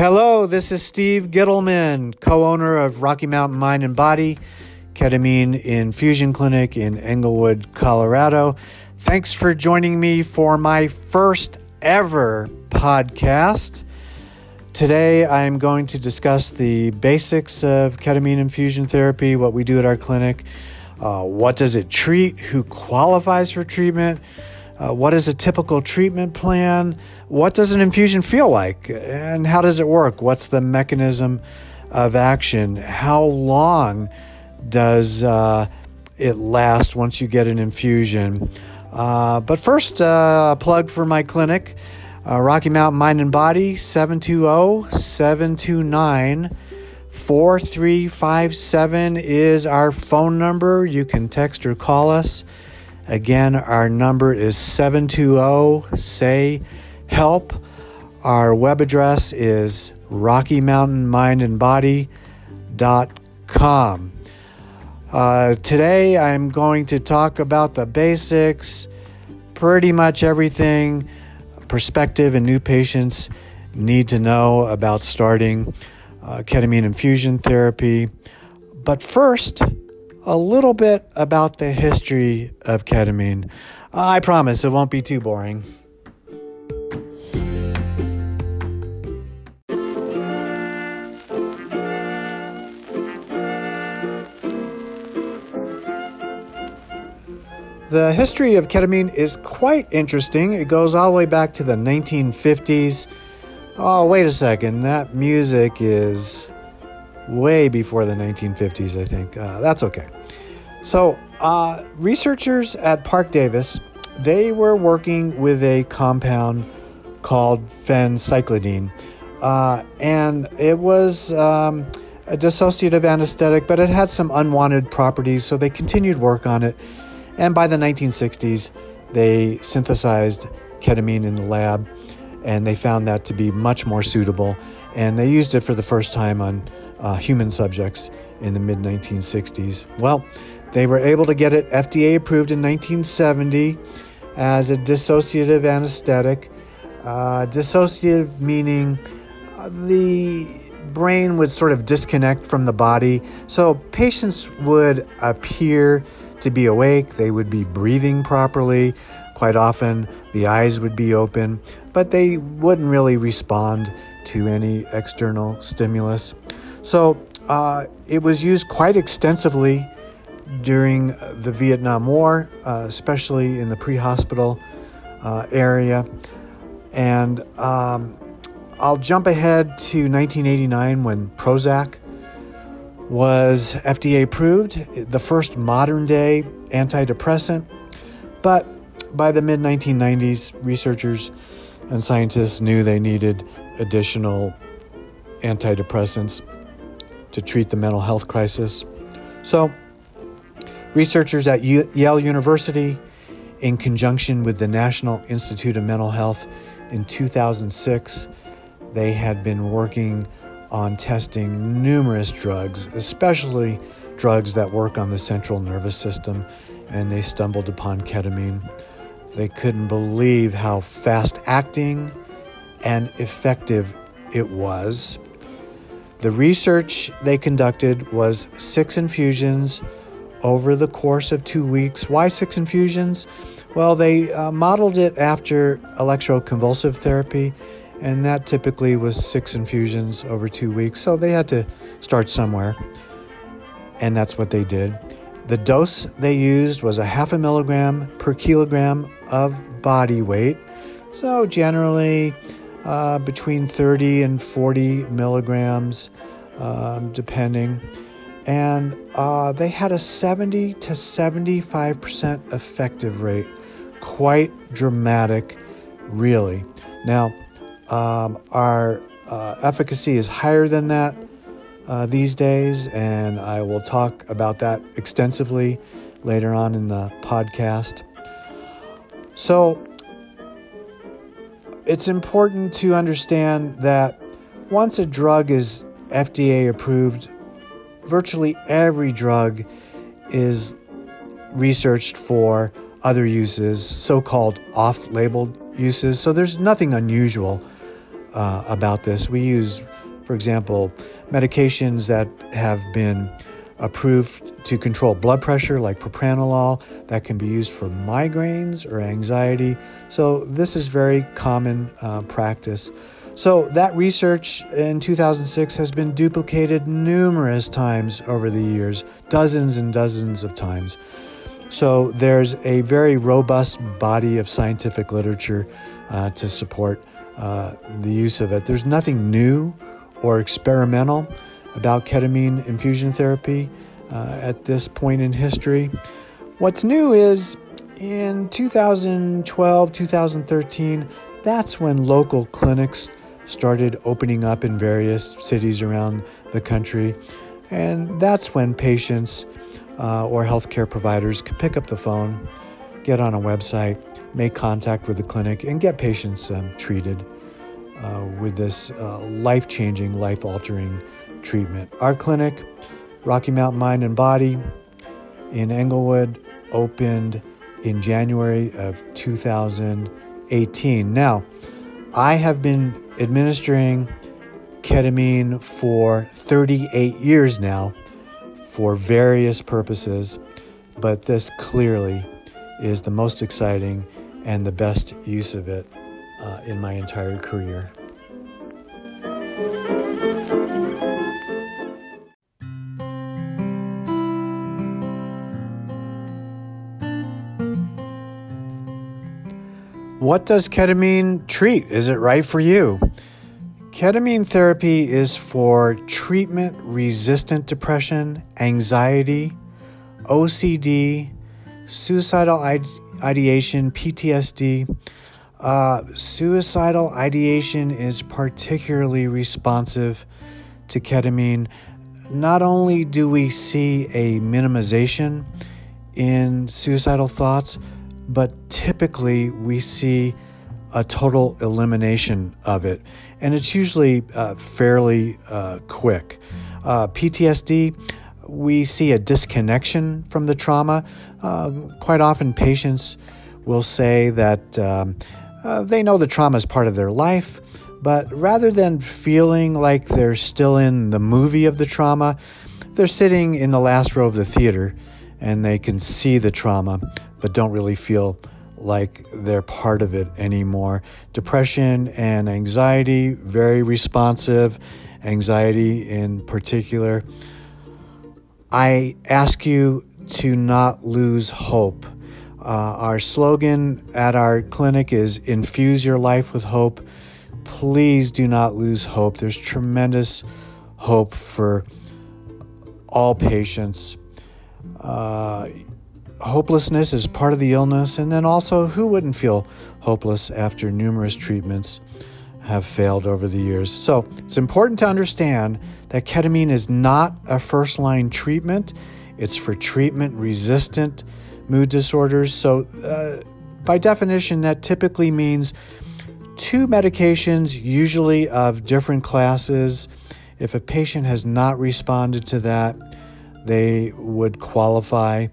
Hello, this is Steve Gittleman, co owner of Rocky Mountain Mind and Body Ketamine Infusion Clinic in Englewood, Colorado. Thanks for joining me for my first ever podcast. Today, I'm going to discuss the basics of ketamine infusion therapy, what we do at our clinic, uh, what does it treat, who qualifies for treatment, uh, what is a typical treatment plan, what does an infusion feel like, and how does it work? What's the mechanism of action? How long does uh, it last once you get an infusion? Uh, but first, uh, a plug for my clinic. Uh, Rocky Mountain Mind and Body, 720 729 4357 is our phone number. You can text or call us. Again, our number is 720 SAY HELP. Our web address is Rocky Mountain Mind and Body.com. Uh, today, I'm going to talk about the basics, pretty much everything prospective and new patients need to know about starting uh, ketamine infusion therapy. But first, a little bit about the history of ketamine. I promise it won't be too boring. The history of ketamine is quite interesting. It goes all the way back to the 1950s. Oh, wait a second. That music is way before the 1950s, I think. Uh, that's okay. So, uh, researchers at Parke-Davis, they were working with a compound called phencyclidine. Uh, and it was um, a dissociative anesthetic, but it had some unwanted properties, so they continued work on it and by the 1960s, they synthesized ketamine in the lab and they found that to be much more suitable. And they used it for the first time on uh, human subjects in the mid 1960s. Well, they were able to get it FDA approved in 1970 as a dissociative anesthetic. Uh, dissociative meaning uh, the brain would sort of disconnect from the body. So patients would appear to be awake, they would be breathing properly. Quite often, the eyes would be open, but they wouldn't really respond to any external stimulus. So uh, it was used quite extensively during the Vietnam War, uh, especially in the pre hospital uh, area. And um, I'll jump ahead to 1989 when Prozac was FDA approved, the first modern day antidepressant. But by the mid 1990s, researchers and scientists knew they needed additional antidepressants to treat the mental health crisis. So, researchers at Yale University, in conjunction with the National Institute of Mental Health in 2006, they had been working on testing numerous drugs, especially drugs that work on the central nervous system, and they stumbled upon ketamine. They couldn't believe how fast acting and effective it was. The research they conducted was six infusions over the course of two weeks. Why six infusions? Well, they uh, modeled it after electroconvulsive therapy and that typically was six infusions over two weeks. So they had to start somewhere, and that's what they did. The dose they used was a half a milligram per kilogram of body weight. So generally uh, between 30 and 40 milligrams, um, depending. And uh, they had a 70 to 75% effective rate. Quite dramatic, really. Now, um, our uh, efficacy is higher than that uh, these days, and I will talk about that extensively later on in the podcast. So, it's important to understand that once a drug is FDA approved, virtually every drug is researched for other uses, so called off label uses. So there's nothing unusual uh, about this. We use, for example, medications that have been approved to control blood pressure, like propranolol, that can be used for migraines or anxiety. So, this is very common uh, practice. So, that research in 2006 has been duplicated numerous times over the years, dozens and dozens of times. So, there's a very robust body of scientific literature uh, to support uh, the use of it. There's nothing new or experimental about ketamine infusion therapy uh, at this point in history. What's new is in 2012, 2013, that's when local clinics started opening up in various cities around the country. And that's when patients uh, or healthcare providers could pick up the phone, get on a website, make contact with the clinic, and get patients um, treated uh, with this uh, life changing, life altering treatment. Our clinic, Rocky Mountain Mind and Body in Englewood, opened in January of 2018. Now, I have been administering ketamine for 38 years now for various purposes, but this clearly is the most exciting and the best use of it uh, in my entire career. What does ketamine treat? Is it right for you? Ketamine therapy is for treatment resistant depression, anxiety, OCD, suicidal ideation, PTSD. Uh, suicidal ideation is particularly responsive to ketamine. Not only do we see a minimization in suicidal thoughts, but typically we see a total elimination of it, and it's usually uh, fairly uh, quick. Uh, PTSD, we see a disconnection from the trauma. Uh, quite often, patients will say that um, uh, they know the trauma is part of their life, but rather than feeling like they're still in the movie of the trauma, they're sitting in the last row of the theater and they can see the trauma but don't really feel like they're part of it anymore. Depression and anxiety, very responsive, anxiety in particular. I ask you to not lose hope. Uh, our slogan at our clinic is Infuse Your Life with Hope. Please do not lose hope. There's tremendous hope for all patients. Uh, hopelessness is part of the illness, and then also, who wouldn't feel hopeless after numerous treatments have failed over the years? So, it's important to understand that ketamine is not a first line treatment, it's for treatment resistant mood disorders. So, uh, by definition, that typically means two medications, usually of different classes. If a patient has not responded to that, they would qualify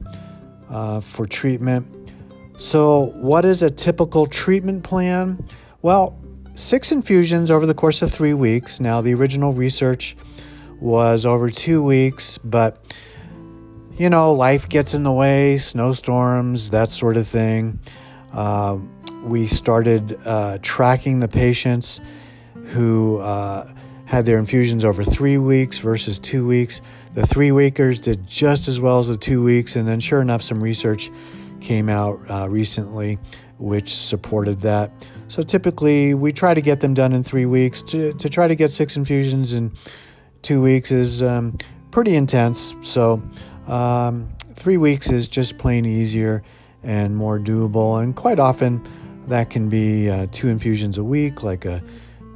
uh, for treatment. So, what is a typical treatment plan? Well, six infusions over the course of three weeks. Now, the original research was over two weeks, but you know, life gets in the way, snowstorms, that sort of thing. Uh, we started uh, tracking the patients who uh, had their infusions over three weeks versus two weeks. The three weekers did just as well as the two weeks, and then sure enough, some research came out uh, recently which supported that. So typically, we try to get them done in three weeks. To, to try to get six infusions in two weeks is um, pretty intense. So um, three weeks is just plain easier and more doable. And quite often, that can be uh, two infusions a week, like a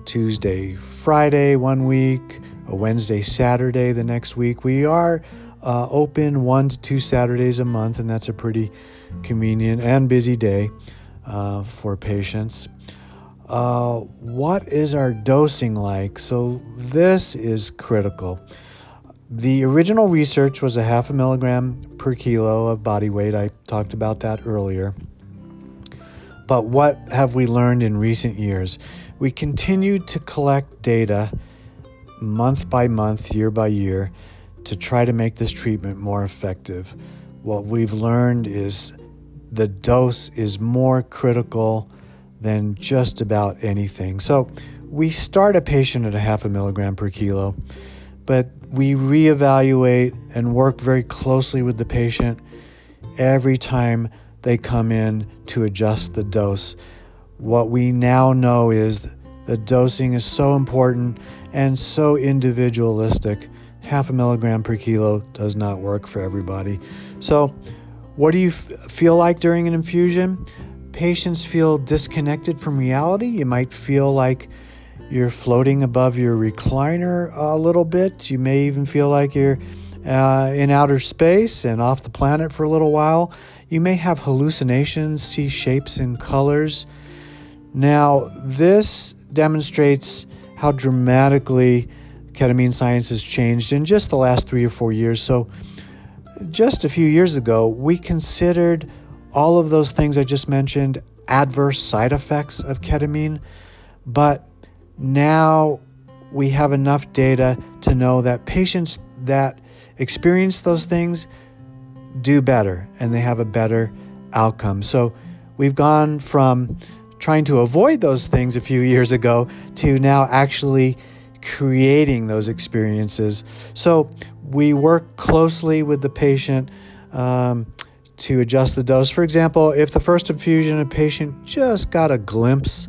Tuesday, Friday one week, a Wednesday, Saturday the next week. We are uh, open one to two Saturdays a month, and that's a pretty convenient and busy day uh, for patients. Uh, what is our dosing like? So, this is critical. The original research was a half a milligram per kilo of body weight. I talked about that earlier. But what have we learned in recent years? We continued to collect data month by month, year by year, to try to make this treatment more effective. What we've learned is the dose is more critical than just about anything. So we start a patient at a half a milligram per kilo, but we reevaluate and work very closely with the patient every time they come in to adjust the dose. What we now know is the dosing is so important and so individualistic. Half a milligram per kilo does not work for everybody. So, what do you f- feel like during an infusion? Patients feel disconnected from reality. You might feel like you're floating above your recliner a little bit. You may even feel like you're uh, in outer space and off the planet for a little while. You may have hallucinations, see shapes and colors. Now, this demonstrates how dramatically ketamine science has changed in just the last three or four years. So, just a few years ago, we considered all of those things I just mentioned adverse side effects of ketamine, but now we have enough data to know that patients that experience those things do better and they have a better outcome. So we've gone from trying to avoid those things a few years ago to now actually creating those experiences. So we work closely with the patient um, to adjust the dose. For example, if the first infusion, a patient just got a glimpse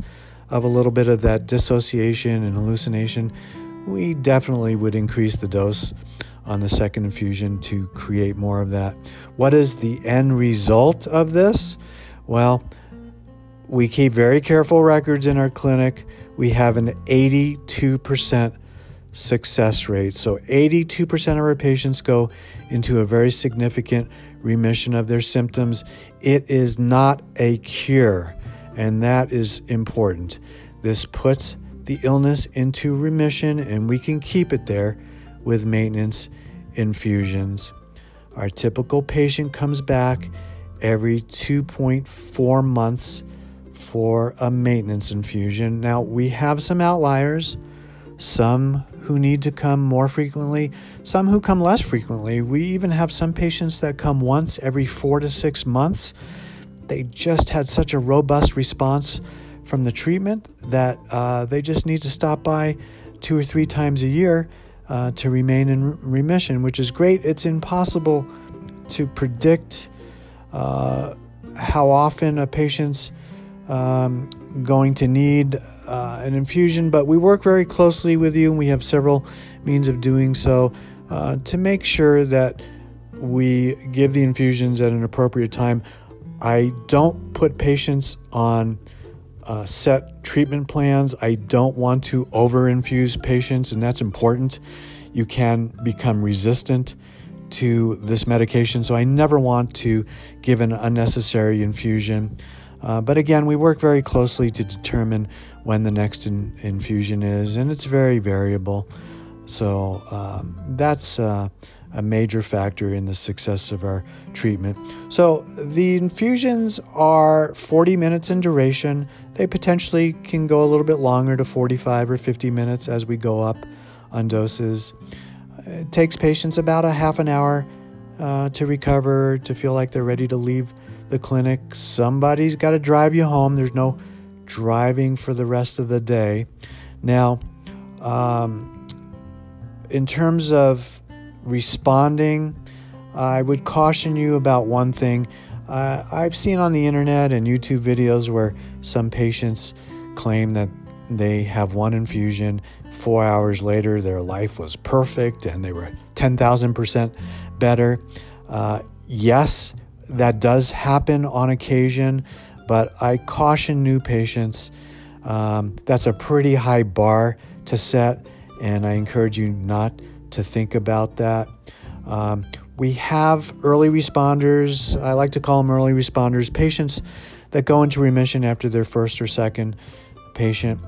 of a little bit of that dissociation and hallucination, we definitely would increase the dose on the second infusion to create more of that. What is the end result of this? Well, we keep very careful records in our clinic. We have an 82% success rate. So 82% of our patients go into a very significant remission of their symptoms. It is not a cure, and that is important. This puts the illness into remission, and we can keep it there with maintenance infusions. Our typical patient comes back every 2.4 months for a maintenance infusion. Now, we have some outliers, some who need to come more frequently, some who come less frequently. We even have some patients that come once every four to six months. They just had such a robust response from the treatment that uh, they just need to stop by two or three times a year uh, to remain in remission, which is great. It's impossible to predict uh, how often a patient's um, going to need uh, an infusion, but we work very closely with you and we have several means of doing so uh, to make sure that we give the infusions at an appropriate time. I don't put patients on uh, set treatment plans. I don't want to over infuse patients, and that's important. You can become resistant to this medication, so I never want to give an unnecessary infusion. Uh, but again, we work very closely to determine when the next in, infusion is, and it's very variable. So um, that's uh, a major factor in the success of our treatment. So the infusions are 40 minutes in duration. They potentially can go a little bit longer to 45 or 50 minutes as we go up on doses. It takes patients about a half an hour uh, to recover, to feel like they're ready to leave the clinic. Somebody's got to drive you home. There's no driving for the rest of the day. Now, um, in terms of responding, I would caution you about one thing. Uh, I've seen on the internet and YouTube videos where some patients claim that they have one infusion. Four hours later, their life was perfect and they were 10,000% better. Uh, yes, that does happen on occasion, but I caution new patients. Um, that's a pretty high bar to set, and I encourage you not to think about that. Um, we have early responders, I like to call them early responders, patients that go into remission after their first or second patient,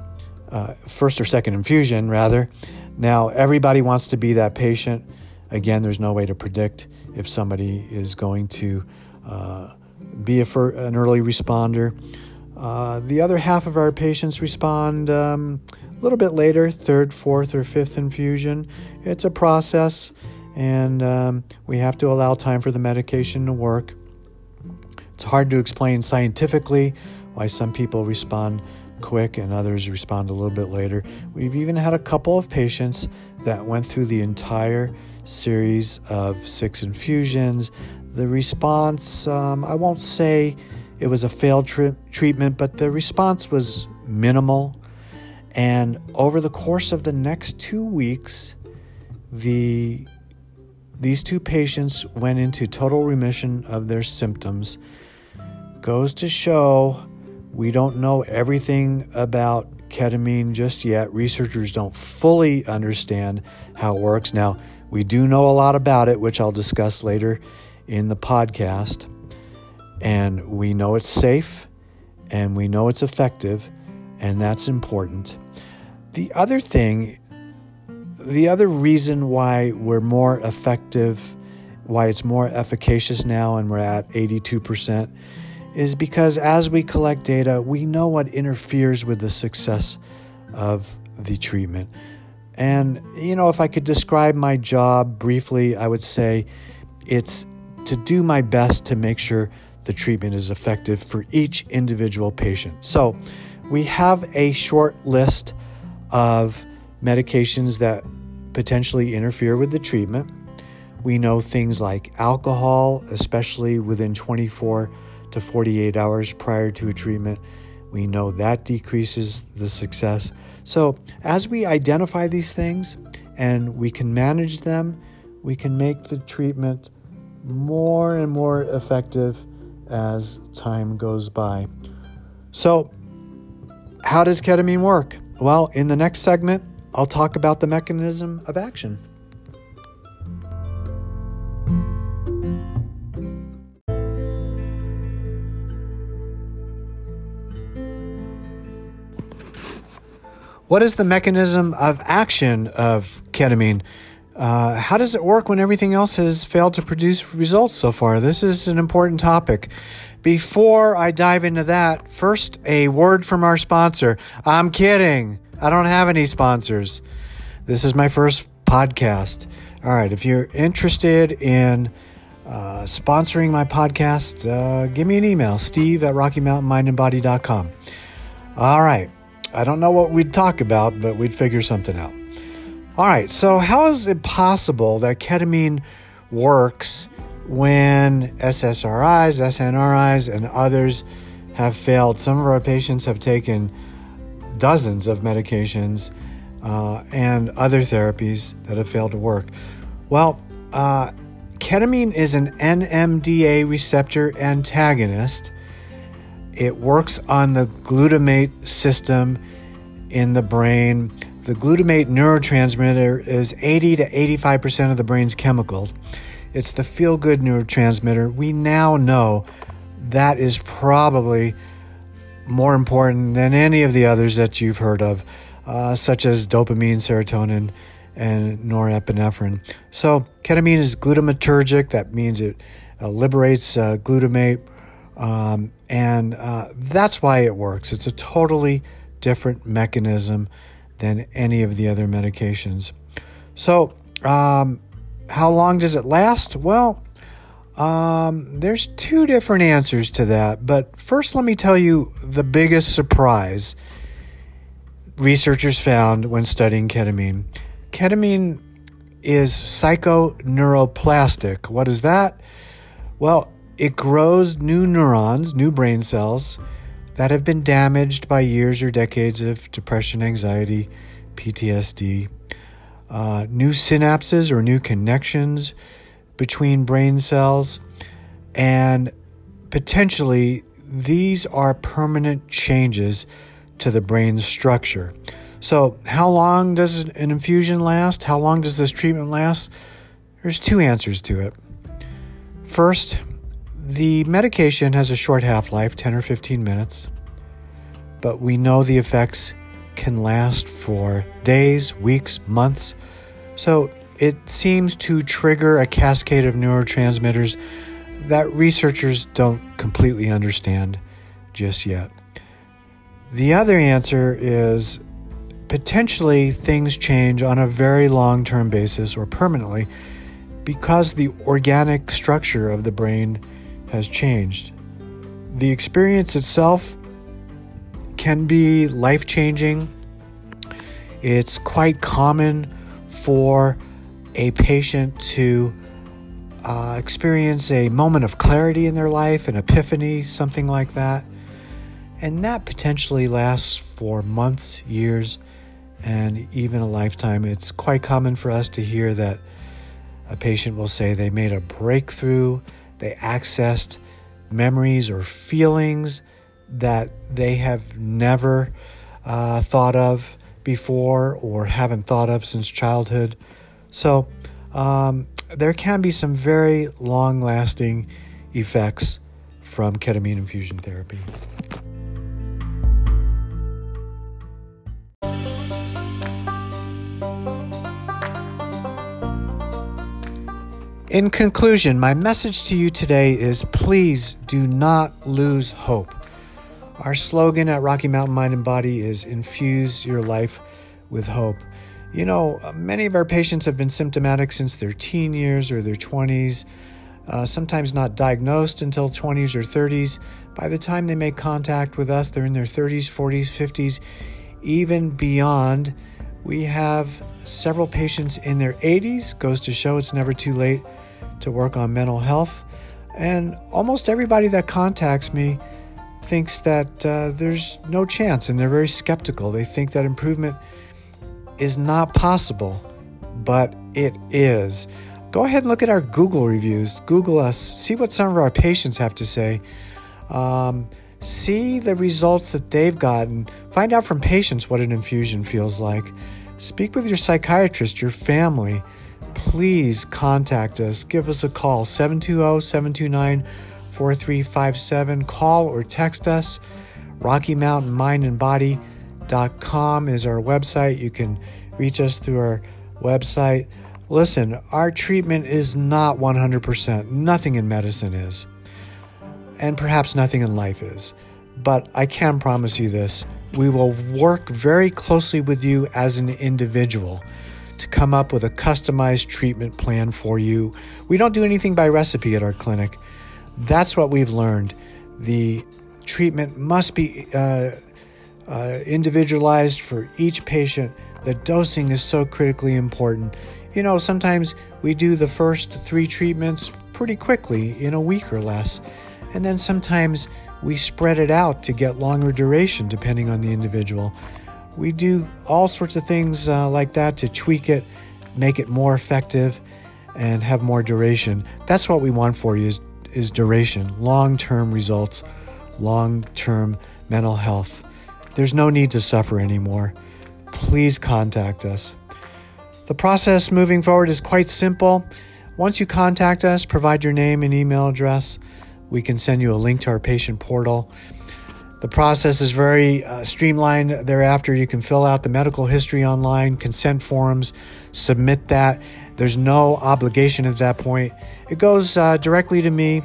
uh, first or second infusion, rather. Now, everybody wants to be that patient. Again, there's no way to predict if somebody is going to uh, be a, an early responder. Uh, the other half of our patients respond um, a little bit later, third, fourth, or fifth infusion. It's a process, and um, we have to allow time for the medication to work. It's hard to explain scientifically why some people respond quick and others respond a little bit later. We've even had a couple of patients that went through the entire series of six infusions. The response, um, I won't say it was a failed tri- treatment, but the response was minimal. And over the course of the next two weeks, the these two patients went into total remission of their symptoms. Goes to show we don't know everything about ketamine just yet. Researchers don't fully understand how it works. Now, we do know a lot about it, which I'll discuss later in the podcast. And we know it's safe and we know it's effective, and that's important. The other thing, the other reason why we're more effective, why it's more efficacious now and we're at 82%, is because as we collect data, we know what interferes with the success of the treatment. And, you know, if I could describe my job briefly, I would say it's to do my best to make sure the treatment is effective for each individual patient. So we have a short list of medications that potentially interfere with the treatment. We know things like alcohol, especially within 24 to 48 hours prior to a treatment. We know that decreases the success. So, as we identify these things and we can manage them, we can make the treatment more and more effective as time goes by. So, how does ketamine work? Well, in the next segment, I'll talk about the mechanism of action. What is the mechanism of action of ketamine? Uh, how does it work when everything else has failed to produce results so far? This is an important topic. Before I dive into that, first a word from our sponsor. I'm kidding. I don't have any sponsors. This is my first podcast. All right, if you're interested in uh, sponsoring my podcast, uh, give me an email, steve at rockymountainmindandbody.com. All right, I don't know what we'd talk about, but we'd figure something out. All right, so how is it possible that ketamine works when SSRIs, SNRIs, and others have failed? Some of our patients have taken dozens of medications uh, and other therapies that have failed to work. Well, uh, ketamine is an NMDA receptor antagonist. It works on the glutamate system in the brain the glutamate neurotransmitter is 80 to 85% of the brain's chemicals. It's the feel good neurotransmitter. We now know that is probably more important than any of the others that you've heard of, uh, such as dopamine, serotonin, and norepinephrine. So, ketamine is glutamatergic. That means it uh, liberates uh, glutamate, um, and uh, that's why it works. It's a totally different mechanism than any of the other medications. So, um, how long does it last? Well, um, there's two different answers to that. But first, let me tell you the biggest surprise researchers found when studying ketamine. Ketamine is psychoneuroplastic. What is that? Well, it grows new neurons, new brain cells that have been damaged by years or decades of depression, anxiety, PTSD, uh, new synapses or new connections between brain cells, and potentially these are permanent changes to the brain's structure. So, how long does an infusion last? How long does this treatment last? There's two answers to it. First, the medication has a short half life, 10 or 15 minutes, but we know the effects can last for days, weeks, months. So it seems to trigger a cascade of neurotransmitters that researchers don't completely understand just yet. The other answer is potentially things change on a very long term basis or permanently because the organic structure of the brain has changed. The experience itself can be life changing. It's quite common for a patient to uh, experience a moment of clarity in their life, an epiphany, something like that. And that potentially lasts for months, years, and even a lifetime. It's quite common for us to hear that a patient will say they made a breakthrough, they accessed memories or feelings that they have never uh, thought of before or haven't thought of since childhood. So, um, there can be some very long lasting effects from ketamine infusion therapy. In conclusion, my message to you today is please do not lose hope. Our slogan at Rocky Mountain Mind and Body is infuse your life with hope. You know, many of our patients have been symptomatic since their teen years or their 20s, uh, sometimes not diagnosed until 20s or 30s. By the time they make contact with us, they're in their 30s, 40s, 50s, even beyond. We have several patients in their 80s, goes to show it's never too late to work on mental health. And almost everybody that contacts me thinks that uh, there's no chance and they're very skeptical. They think that improvement is not possible, but it is. Go ahead and look at our Google reviews. Google us, see what some of our patients have to say. Um, see the results that they've gotten. Find out from patients what an infusion feels like. Speak with your psychiatrist, your family please contact us. Give us a call 720 729 4357. Call or text us. Rocky Mountain Mind and is our website. You can reach us through our website. Listen, our treatment is not 100%. Nothing in medicine is. And perhaps nothing in life is. But I can promise you this we will work very closely with you as an individual to come up with a customized treatment plan for you. We don't do anything by recipe at our clinic. That's what we've learned. The treatment must be uh, uh, individualized for each patient. The dosing is so critically important. You know, sometimes we do the first three treatments pretty quickly in a week or less. And then sometimes we spread it out to get longer duration depending on the individual. We do all sorts of things uh, like that to tweak it, make it more effective, and have more duration. That's what we want for you is, is duration, long-term results, long-term mental health. There's no need to suffer anymore. Please contact us. The process moving forward is quite simple. Once you contact us, provide your name and email address. We can send you a link to our patient portal. The process is very uh, streamlined. Thereafter, you can fill out the medical history online, consent forms, submit that. There's no obligation at that point. It goes uh, directly to me,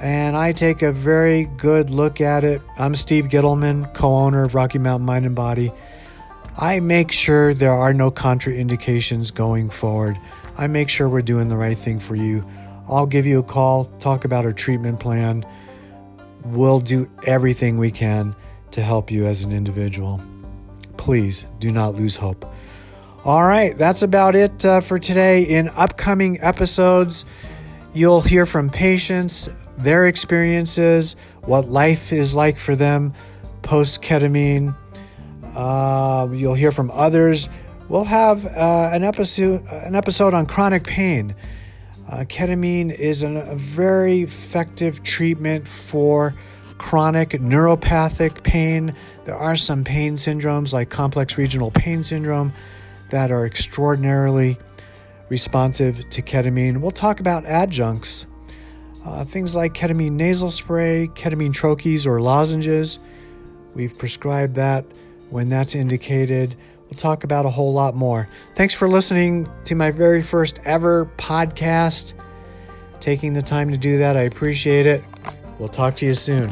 and I take a very good look at it. I'm Steve Gittleman, co owner of Rocky Mountain Mind and Body. I make sure there are no contraindications going forward. I make sure we're doing the right thing for you. I'll give you a call, talk about our treatment plan We'll do everything we can to help you as an individual. Please do not lose hope. All right, that's about it uh, for today. In upcoming episodes, you'll hear from patients, their experiences, what life is like for them post ketamine. Uh, you'll hear from others. We'll have uh, an episode an episode on chronic pain. Uh, ketamine is an, a very effective treatment for chronic neuropathic pain. There are some pain syndromes like complex regional pain syndrome that are extraordinarily responsive to ketamine. We'll talk about adjuncts, uh, things like ketamine nasal spray, ketamine troches or lozenges. We've prescribed that when that's indicated. We'll talk about a whole lot more. Thanks for listening to my very first ever podcast. Taking the time to do that, I appreciate it. We'll talk to you soon.